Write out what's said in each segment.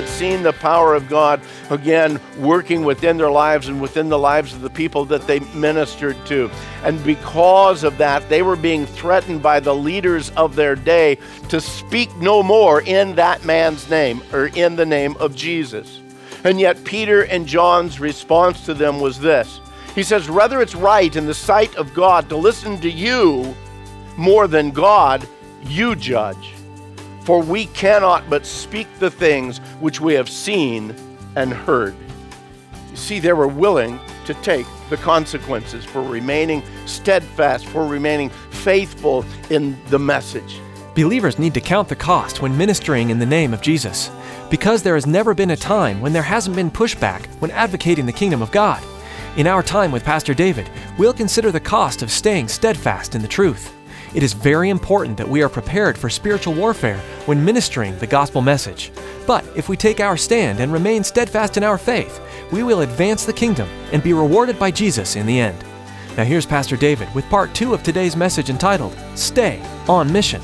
had seen the power of God again working within their lives and within the lives of the people that they ministered to. And because of that, they were being threatened by the leaders of their day to speak no more in that man's name or in the name of Jesus. And yet, Peter and John's response to them was this He says, Whether it's right in the sight of God to listen to you more than God, you judge. For we cannot but speak the things which we have seen and heard. You see, they were willing to take the consequences for remaining steadfast, for remaining faithful in the message. Believers need to count the cost when ministering in the name of Jesus, because there has never been a time when there hasn't been pushback when advocating the kingdom of God. In our time with Pastor David, we'll consider the cost of staying steadfast in the truth. It is very important that we are prepared for spiritual warfare when ministering the gospel message. But if we take our stand and remain steadfast in our faith, we will advance the kingdom and be rewarded by Jesus in the end. Now, here's Pastor David with part two of today's message entitled Stay on Mission.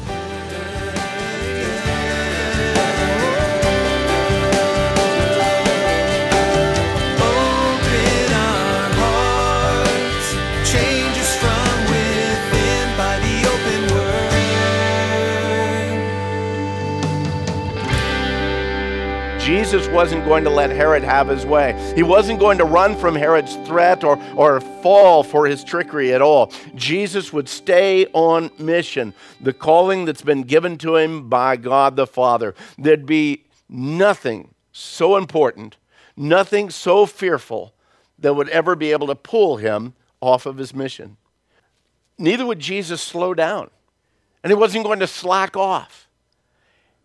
Jesus wasn't going to let Herod have his way. He wasn't going to run from Herod's threat or, or fall for his trickery at all. Jesus would stay on mission, the calling that's been given to him by God the Father. There'd be nothing so important, nothing so fearful that would ever be able to pull him off of his mission. Neither would Jesus slow down, and he wasn't going to slack off.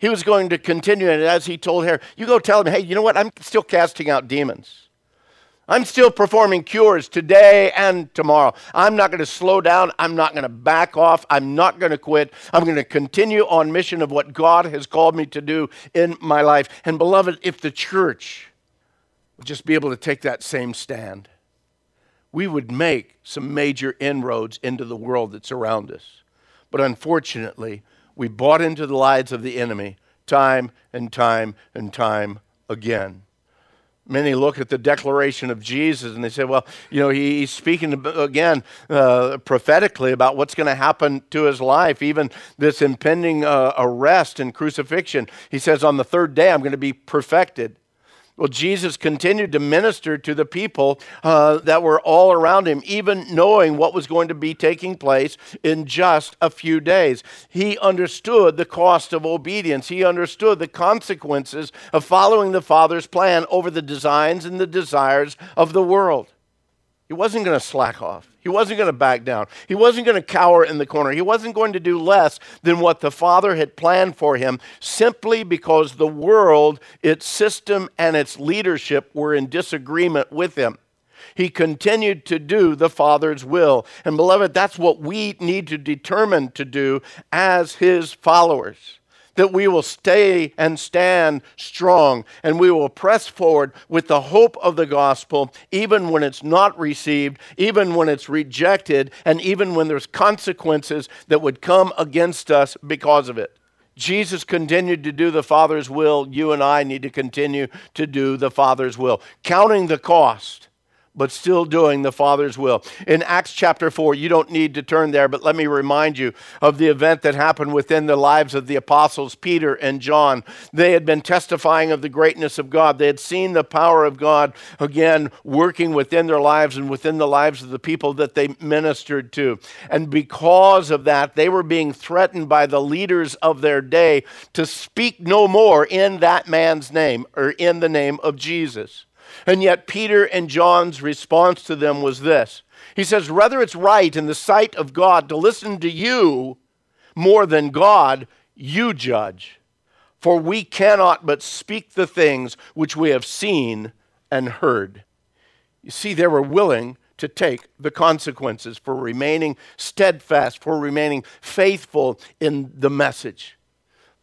He was going to continue, and as he told her, you go tell him, hey, you know what? I'm still casting out demons. I'm still performing cures today and tomorrow. I'm not going to slow down. I'm not going to back off. I'm not going to quit. I'm going to continue on mission of what God has called me to do in my life. And beloved, if the church would just be able to take that same stand, we would make some major inroads into the world that's around us. But unfortunately, we bought into the lies of the enemy time and time and time again. Many look at the declaration of Jesus and they say, well, you know, he, he's speaking again uh, prophetically about what's going to happen to his life, even this impending uh, arrest and crucifixion. He says, on the third day, I'm going to be perfected. Well, Jesus continued to minister to the people uh, that were all around him, even knowing what was going to be taking place in just a few days. He understood the cost of obedience, he understood the consequences of following the Father's plan over the designs and the desires of the world. He wasn't going to slack off. He wasn't going to back down. He wasn't going to cower in the corner. He wasn't going to do less than what the Father had planned for him simply because the world, its system, and its leadership were in disagreement with him. He continued to do the Father's will. And beloved, that's what we need to determine to do as his followers that we will stay and stand strong and we will press forward with the hope of the gospel, even when it's not received, even when it's rejected, and even when there's consequences that would come against us because of it. Jesus continued to do the Father's will. You and I need to continue to do the Father's will, counting the cost but still doing the Father's will. In Acts chapter 4, you don't need to turn there, but let me remind you of the event that happened within the lives of the apostles, Peter and John. They had been testifying of the greatness of God, they had seen the power of God again working within their lives and within the lives of the people that they ministered to. And because of that, they were being threatened by the leaders of their day to speak no more in that man's name or in the name of Jesus. And yet, Peter and John's response to them was this He says, Whether it's right in the sight of God to listen to you more than God, you judge. For we cannot but speak the things which we have seen and heard. You see, they were willing to take the consequences for remaining steadfast, for remaining faithful in the message.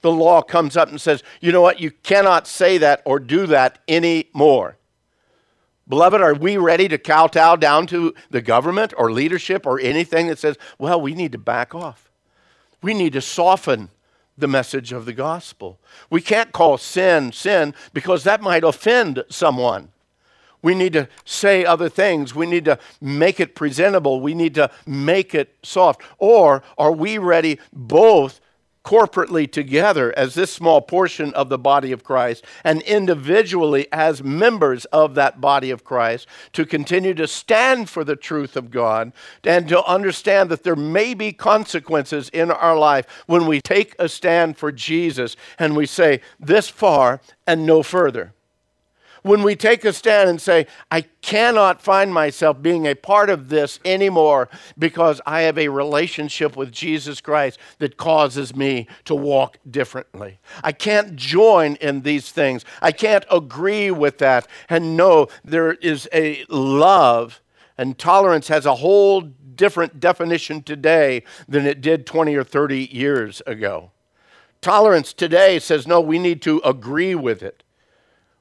The law comes up and says, you know what, you cannot say that or do that anymore. Beloved, are we ready to kowtow down to the government or leadership or anything that says, well, we need to back off? We need to soften the message of the gospel. We can't call sin sin because that might offend someone. We need to say other things. We need to make it presentable. We need to make it soft. Or are we ready both corporately together as this small portion of the body of Christ and individually as members of that body of Christ to continue to stand for the truth of God and to understand that there may be consequences in our life when we take a stand for Jesus and we say, this far and no further when we take a stand and say, I cannot find myself being a part of this anymore because I have a relationship with Jesus Christ that causes me to walk differently. I can't join in these things. I can't agree with that and know there is a love and tolerance has a whole different definition today than it did 20 or 30 years ago. Tolerance today says, no, we need to agree with it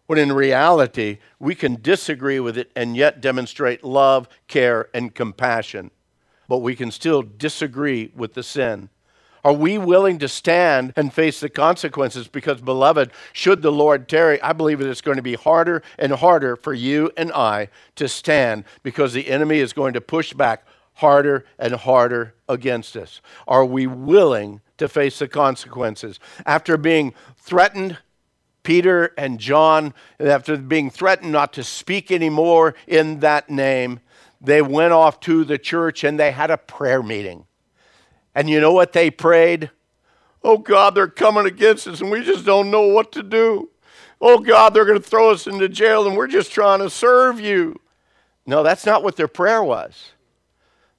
when in reality, we can disagree with it and yet demonstrate love, care, and compassion. But we can still disagree with the sin. Are we willing to stand and face the consequences? Because, beloved, should the Lord tarry, I believe that it's going to be harder and harder for you and I to stand because the enemy is going to push back harder and harder against us. Are we willing to face the consequences? After being threatened Peter and John, after being threatened not to speak anymore in that name, they went off to the church and they had a prayer meeting. And you know what they prayed? Oh God, they're coming against us and we just don't know what to do. Oh God, they're going to throw us into jail and we're just trying to serve you. No, that's not what their prayer was.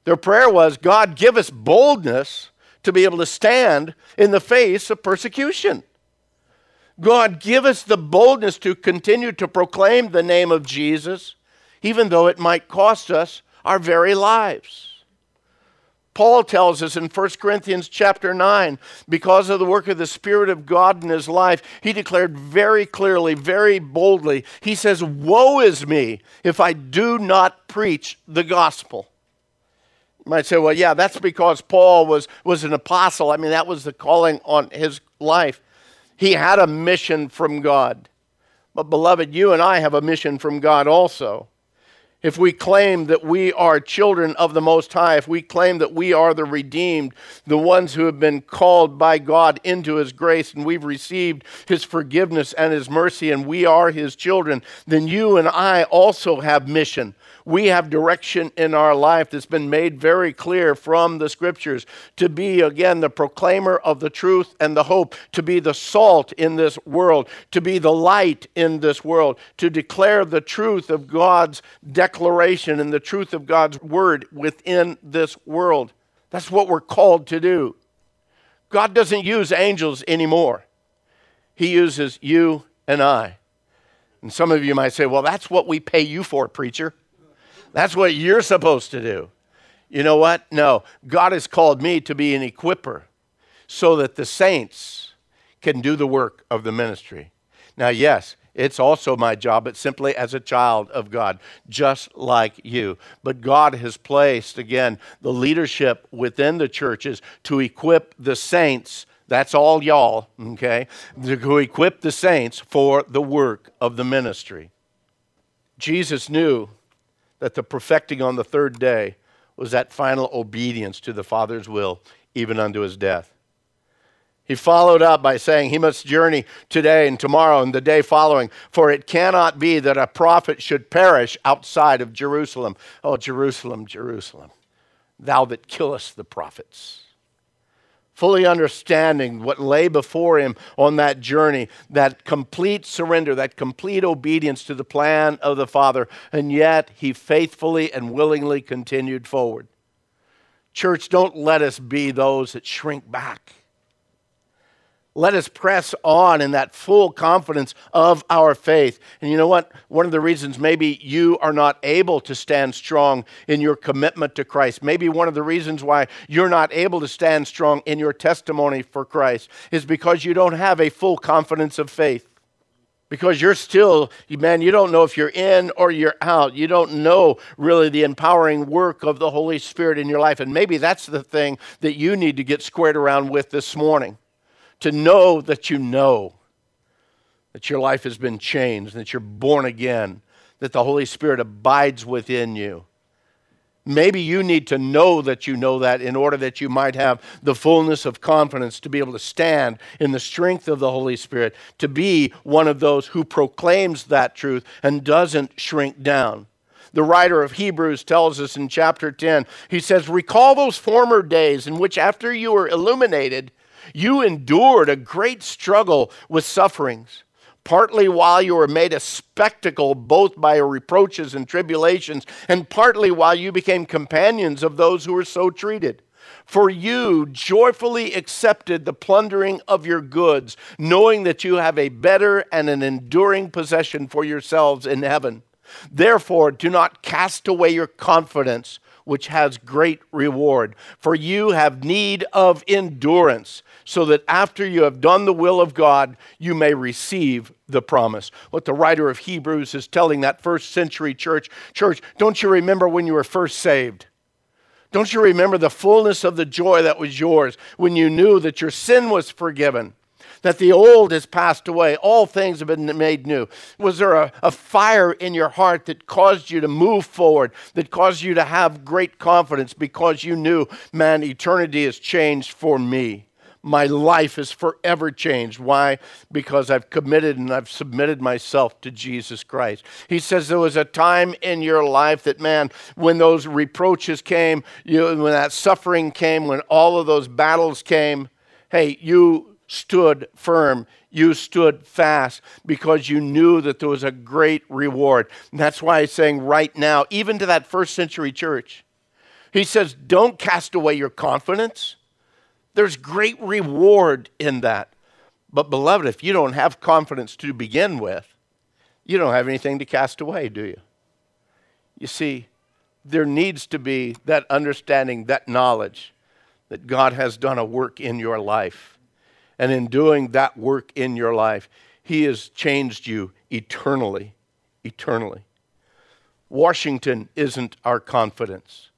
Their prayer was God, give us boldness to be able to stand in the face of persecution. God, give us the boldness to continue to proclaim the name of Jesus, even though it might cost us our very lives. Paul tells us in 1 Corinthians chapter 9, because of the work of the Spirit of God in his life, he declared very clearly, very boldly, he says, Woe is me if I do not preach the gospel. You might say, well, yeah, that's because Paul was, was an apostle. I mean, that was the calling on his life. He had a mission from God. But, beloved, you and I have a mission from God also. If we claim that we are children of the Most High, if we claim that we are the redeemed, the ones who have been called by God into His grace, and we've received His forgiveness and His mercy, and we are His children, then you and I also have mission we have direction in our life that's been made very clear from the scriptures to be, again, the proclaimer of the truth and the hope, to be the salt in this world, to be the light in this world, to declare the truth of God's declaration and the truth of God's word within this world. That's what we're called to do. God doesn't use angels anymore, He uses you and I. And some of you might say, well, that's what we pay you for, preacher. That's what you're supposed to do. You know what? No. God has called me to be an equiper so that the saints can do the work of the ministry. Now, yes, it's also my job, but simply as a child of God, just like you. But God has placed, again, the leadership within the churches to equip the saints. That's all y'all, okay? To equip the saints for the work of the ministry. Jesus knew that the perfecting on the third day was that final obedience to the Father's will, even unto his death. He followed up by saying, He must journey today and tomorrow and the day following, for it cannot be that a prophet should perish outside of Jerusalem. Oh, Jerusalem, Jerusalem, thou that killest the prophets. Fully understanding what lay before him on that journey, that complete surrender, that complete obedience to the plan of the Father, and yet he faithfully and willingly continued forward. Church, don't let us be those that shrink back. Let us press on in that full confidence of our faith. And you know what? One of the reasons maybe you are not able to stand strong in your commitment to Christ, maybe one of the reasons why you're not able to stand strong in your testimony for Christ is because you don't have a full confidence of faith. Because you're still, man, you don't know if you're in or you're out. You don't know really the empowering work of the Holy Spirit in your life. And maybe that's the thing that you need to get squared around with this morning to know that you know that your life has been changed, that you're born again, that the Holy Spirit abides within you. Maybe you need to know that you know that in order that you might have the fullness of confidence to be able to stand in the strength of the Holy Spirit, to be one of those who proclaims that truth and doesn't shrink down. The writer of Hebrews tells us in chapter 10, he says, Recall those former days in which, after you were illuminated, you endured a great struggle with sufferings, partly while you were made a spectacle both by reproaches and tribulations, and partly while you became companions of those who were so treated. For you joyfully accepted the plundering of your goods, knowing that you have a better and an enduring possession for yourselves in heaven. Therefore, do not cast away your confidence, which has great reward, for you have need of endurance so that after you have done the will of God, you may receive the promise. What the writer of Hebrews is telling that first century church church, don't you remember when you were first saved? Don't you remember the fullness of the joy that was yours when you knew that your sin was forgiven? That the old has passed away, all things have been made new. Was there a, a fire in your heart that caused you to move forward, that caused you to have great confidence because you knew, man, eternity has changed for me? my life is forever changed. Why? Because I've committed and I've submitted myself to Jesus Christ. He says there was a time in your life that, man, when those reproaches came, you, when that suffering came, when all of those battles came, hey, you stood firm. You stood fast because you knew that there was a great reward. And that's why he's saying right now, even to that first century church, he says, don't cast away your confidence. There's great reward in that. But, beloved, if you don't have confidence to begin with, you don't have anything to cast away, do you? You see, there needs to be that understanding, that knowledge that God has done a work in your life. And in doing that work in your life, He has changed you eternally. Eternally. Washington isn't our confidence.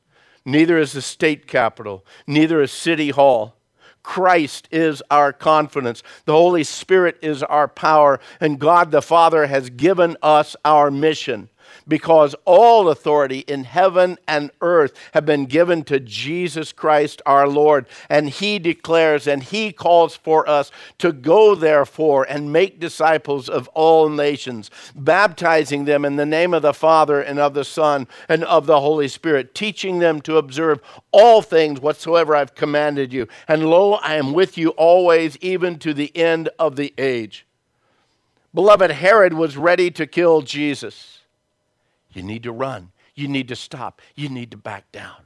Neither is the state capitol, neither is City Hall. Christ is our confidence. The Holy Spirit is our power. And God the Father has given us our mission because all authority in heaven and earth have been given to Jesus Christ our Lord. And he declares and he calls for us to go, therefore, and make disciples of all nations, baptizing them in the name of the Father and of the Son and of the Holy Spirit, teaching them to observe all things whatsoever I've commanded you. And lo, I am with you always, even to the end of the age. Beloved, Herod was ready to kill Jesus. You need to run. You need to stop. You need to back down.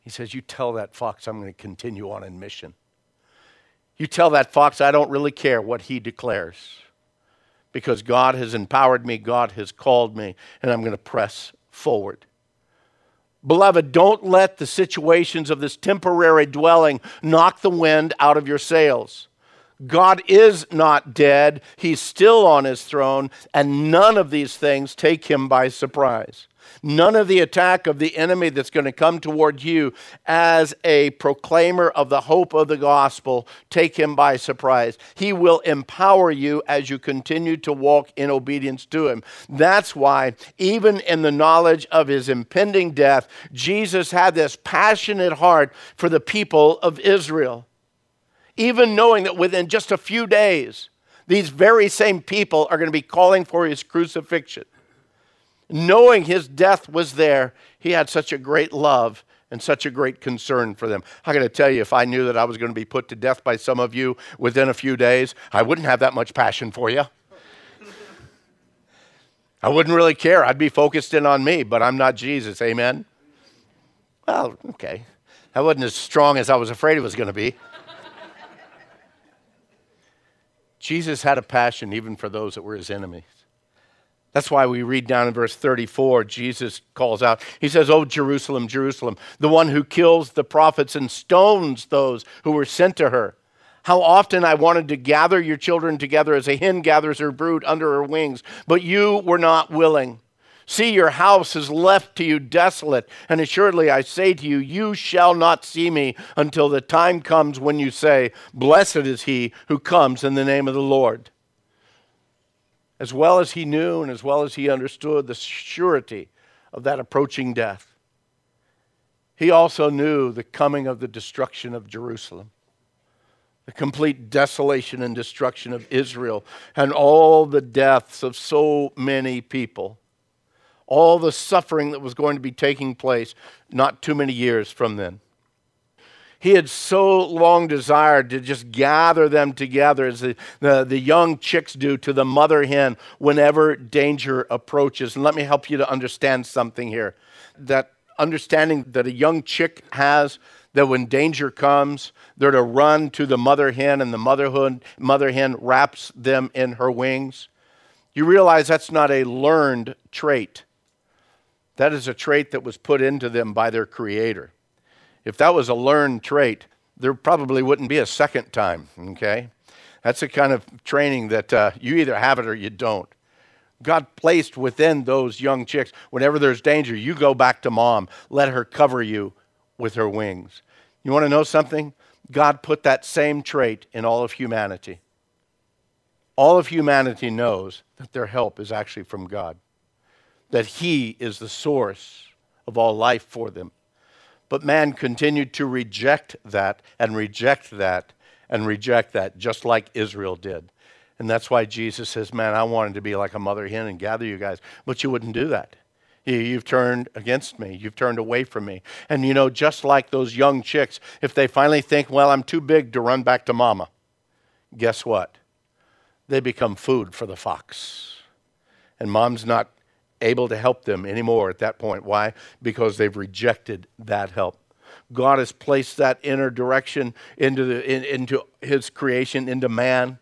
He says, You tell that fox I'm going to continue on in mission. You tell that fox I don't really care what he declares because God has empowered me, God has called me, and I'm going to press forward. Beloved, don't let the situations of this temporary dwelling knock the wind out of your sails. God is not dead, He's still on His throne, and none of these things take Him by surprise. None of the attack of the enemy that's going to come toward you as a proclaimer of the hope of the gospel take him by surprise. He will empower you as you continue to walk in obedience to him. That's why, even in the knowledge of his impending death, Jesus had this passionate heart for the people of Israel even knowing that within just a few days, these very same people are going to be calling for his crucifixion. Knowing his death was there, he had such a great love and such a great concern for them. I got to tell you, if I knew that I was going to be put to death by some of you within a few days, I wouldn't have that much passion for you. I wouldn't really care. I'd be focused in on me, but I'm not Jesus. Amen? Well, okay. That wasn't as strong as I was afraid it was going to be. Jesus had a passion even for those that were his enemies. That's why we read down in verse 34, Jesus calls out, He says, Oh, Jerusalem, Jerusalem, the one who kills the prophets and stones those who were sent to her. How often I wanted to gather your children together as a hen gathers her brood under her wings, but you were not willing. See, your house is left to you desolate, and assuredly I say to you, you shall not see me until the time comes when you say, Blessed is he who comes in the name of the Lord. As well as he knew and as well as he understood the surety of that approaching death, he also knew the coming of the destruction of Jerusalem, the complete desolation and destruction of Israel, and all the deaths of so many people, all the suffering that was going to be taking place not too many years from then. He had so long desired to just gather them together as the, the, the, young chicks do to the mother hen whenever danger approaches. And let me help you to understand something here. That understanding that a young chick has that when danger comes, they're to run to the mother hen, and the motherhood, mother hen wraps them in her wings. You realize that's not a learned trait. That is a trait that was put into them by their creator. If that was a learned trait, there probably wouldn't be a second time, okay? That's the kind of training that uh, you either have it or you don't. God placed within those young chicks, whenever there's danger, you go back to mom. Let her cover you with her wings. You want to know something? God put that same trait in all of humanity. All of humanity knows that their help is actually from God, that He is the source of all life for them. But man continued to reject that and reject that and reject that, just like Israel did. And that's why Jesus says, Man, I wanted to be like a mother hen and gather you guys. But you wouldn't do that. You've turned against me. You've turned away from me. And you know, just like those young chicks, if they finally think, Well, I'm too big to run back to mama, guess what? They become food for the fox. And mom's not able to help them anymore at that point. Why? Because they've rejected that help. God has placed that inner direction into, the, in, into his creation, into man.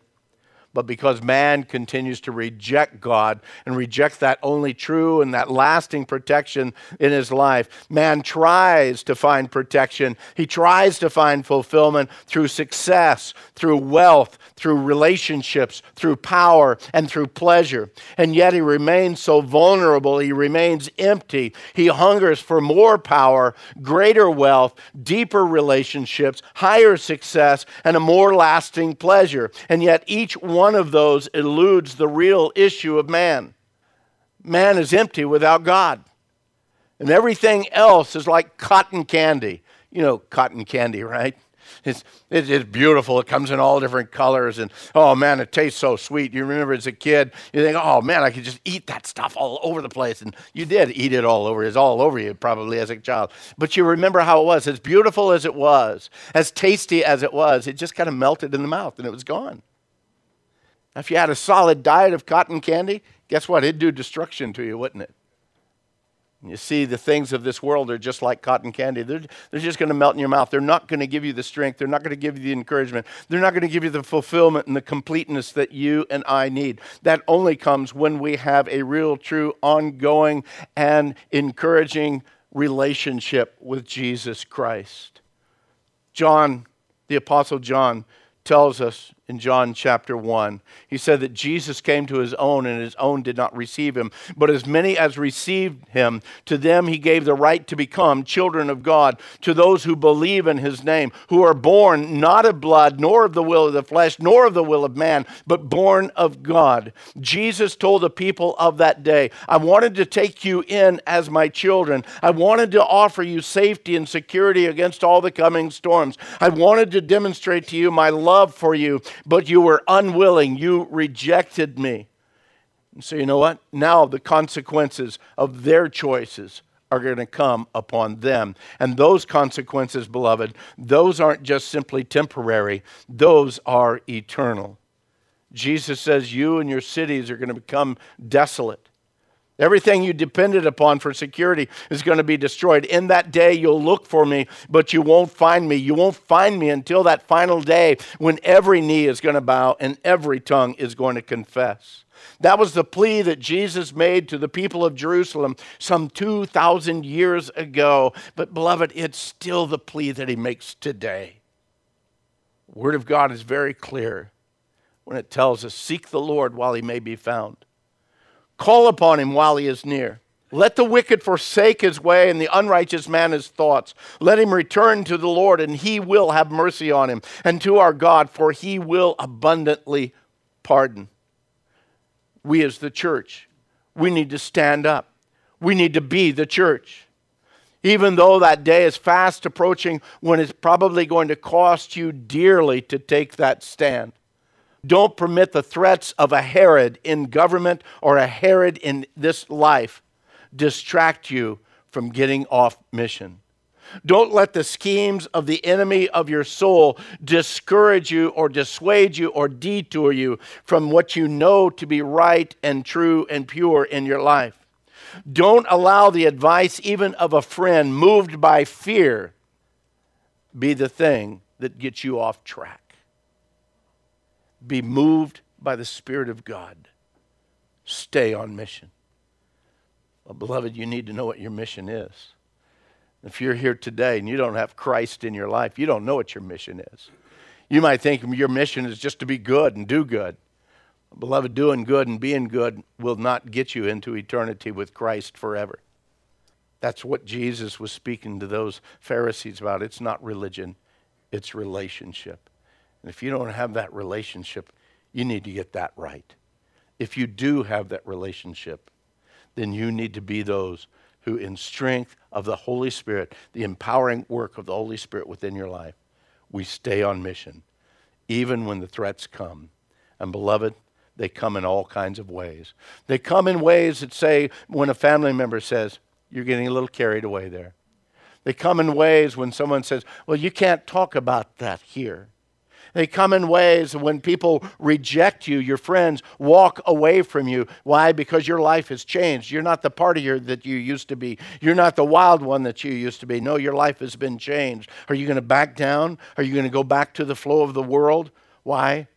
But because man continues to reject God and reject that only true and that lasting protection in his life, man tries to find protection. He tries to find fulfillment through success, through wealth, through relationships, through power, and through pleasure. And yet he remains so vulnerable. He remains empty. He hungers for more power, greater wealth, deeper relationships, higher success, and a more lasting pleasure. And yet each one of those eludes the real issue of man. Man is empty without God. And everything else is like cotton candy. You know, cotton candy, right? It's, it's beautiful. It comes in all different colors. And oh man, it tastes so sweet. You remember as a kid, you think, oh man, I could just eat that stuff all over the place. And you did eat it all over. It's all over you probably as a child. But you remember how it was. As beautiful as it was, as tasty as it was, it just kind of melted in the mouth and it was gone. If you had a solid diet of cotton candy, guess what? It'd do destruction to you, wouldn't it? You see, the things of this world are just like cotton candy. They're, they're just going to melt in your mouth. They're not going to give you the strength. They're not going to give you the encouragement. They're not going to give you the fulfillment and the completeness that you and I need. That only comes when we have a real, true, ongoing, and encouraging relationship with Jesus Christ. John, the Apostle John, tells us in John chapter 1. He said that Jesus came to his own, and his own did not receive him. But as many as received him, to them he gave the right to become children of God, to those who believe in his name, who are born not of blood, nor of the will of the flesh, nor of the will of man, but born of God. Jesus told the people of that day, I wanted to take you in as my children. I wanted to offer you safety and security against all the coming storms. I wanted to demonstrate to you my love for you but you were unwilling. You rejected me. And so, you know what? Now the consequences of their choices are going to come upon them. And those consequences, beloved, those aren't just simply temporary, those are eternal. Jesus says you and your cities are going to become desolate. Everything you depended upon for security is going to be destroyed. In that day, you'll look for me, but you won't find me. You won't find me until that final day when every knee is going to bow and every tongue is going to confess. That was the plea that Jesus made to the people of Jerusalem some 2,000 years ago. But, beloved, it's still the plea that he makes today. Word of God is very clear when it tells us, Seek the Lord while he may be found. Call upon him while he is near. Let the wicked forsake his way and the unrighteous man his thoughts. Let him return to the Lord, and he will have mercy on him, and to our God, for he will abundantly pardon. We as the church, we need to stand up. We need to be the church. Even though that day is fast approaching when it's probably going to cost you dearly to take that stand. Don't permit the threats of a Herod in government or a Herod in this life distract you from getting off mission. Don't let the schemes of the enemy of your soul discourage you or dissuade you or detour you from what you know to be right and true and pure in your life. Don't allow the advice, even of a friend moved by fear, be the thing that gets you off track be moved by the Spirit of God. Stay on mission. Well, beloved, you need to know what your mission is. If you're here today and you don't have Christ in your life, you don't know what your mission is. You might think your mission is just to be good and do good. Beloved, doing good and being good will not get you into eternity with Christ forever. That's what Jesus was speaking to those Pharisees about. It's not religion, it's relationship. And if you don't have that relationship, you need to get that right. If you do have that relationship, then you need to be those who, in strength of the Holy Spirit, the empowering work of the Holy Spirit within your life, we stay on mission, even when the threats come. And, beloved, they come in all kinds of ways. They come in ways that say, when a family member says, You're getting a little carried away there. They come in ways when someone says, Well, you can't talk about that here. They come in ways when people reject you, your friends walk away from you. Why? Because your life has changed. You're not the partier that you used to be. You're not the wild one that you used to be. No, your life has been changed. Are you going to back down? Are you going to go back to the flow of the world? Why?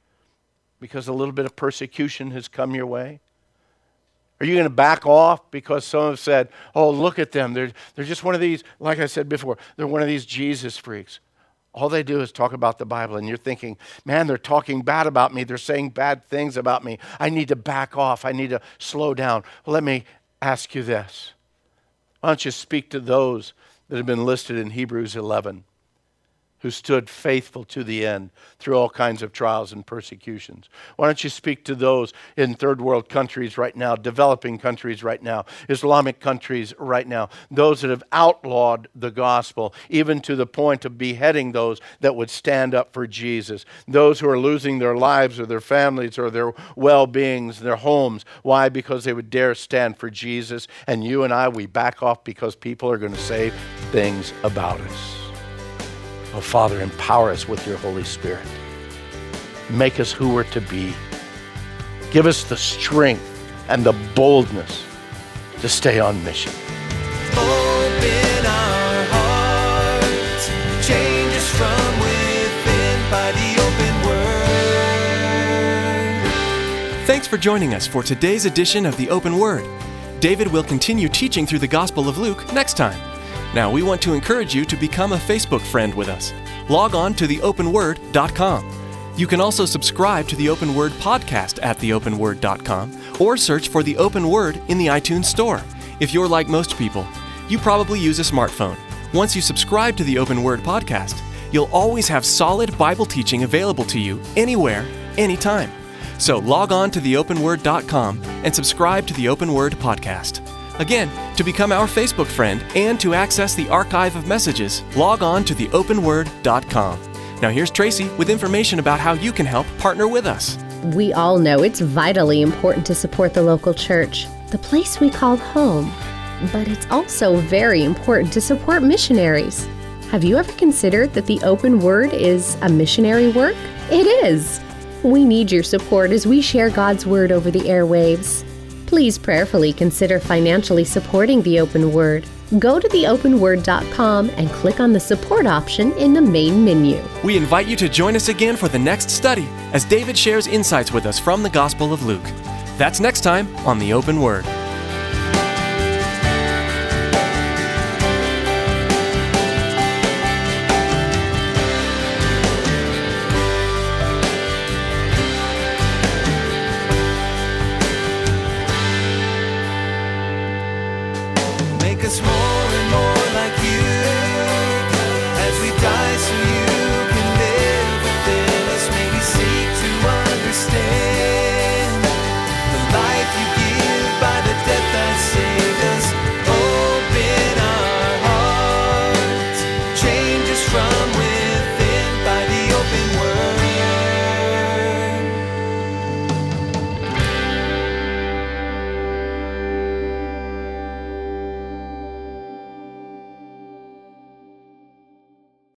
Because a little bit of persecution has come your way? Are you going to back off because some have said, oh, look at them. They're, they're just one of these, like I said before, they're one of these Jesus freaks. All they do is talk about the Bible, and you're thinking, man, they're talking bad about me. They're saying bad things about me. I need to back off. I need to slow down. Well, let me ask you this. Why don't you speak to those that have been listed in Hebrews 11? Who stood faithful to the end through all kinds of trials and persecutions. Why don't you speak to those in third world countries right now, developing countries right now, Islamic countries right now, those that have outlawed the gospel, even to the point of beheading those that would stand up for Jesus, those who are losing their lives or their families or their well beings, their homes. Why? Because they would dare stand for Jesus. And you and I, we back off because people are going to say things about us. Oh, Father, empower us with your Holy Spirit. Make us who we're to be. Give us the strength and the boldness to stay on mission. Open our hearts, change us from within by the open word. Thanks for joining us for today's edition of the Open Word. David will continue teaching through the Gospel of Luke next time. Now, we want to encourage you to become a Facebook friend with us. Log on to theopenword.com. You can also subscribe to the Open Word podcast at theopenword.com or search for the Open Word in the iTunes Store. If you're like most people, you probably use a smartphone. Once you subscribe to the Open Word podcast, you'll always have solid Bible teaching available to you anywhere, anytime. So log on to theopenword.com and subscribe to the Open Word podcast. Again, to become our Facebook friend and to access the archive of messages, log on to theopenword.com. Now, here's Tracy with information about how you can help partner with us. We all know it's vitally important to support the local church, the place we call home. but it's also very important to support missionaries. Have you ever considered that the open word is a missionary work? It is. We need your support as we share God's word over the airwaves. Please prayerfully consider financially supporting the open word. Go to theopenword.com and click on the support option in the main menu. We invite you to join us again for the next study as David shares insights with us from the Gospel of Luke. That's next time on The Open Word.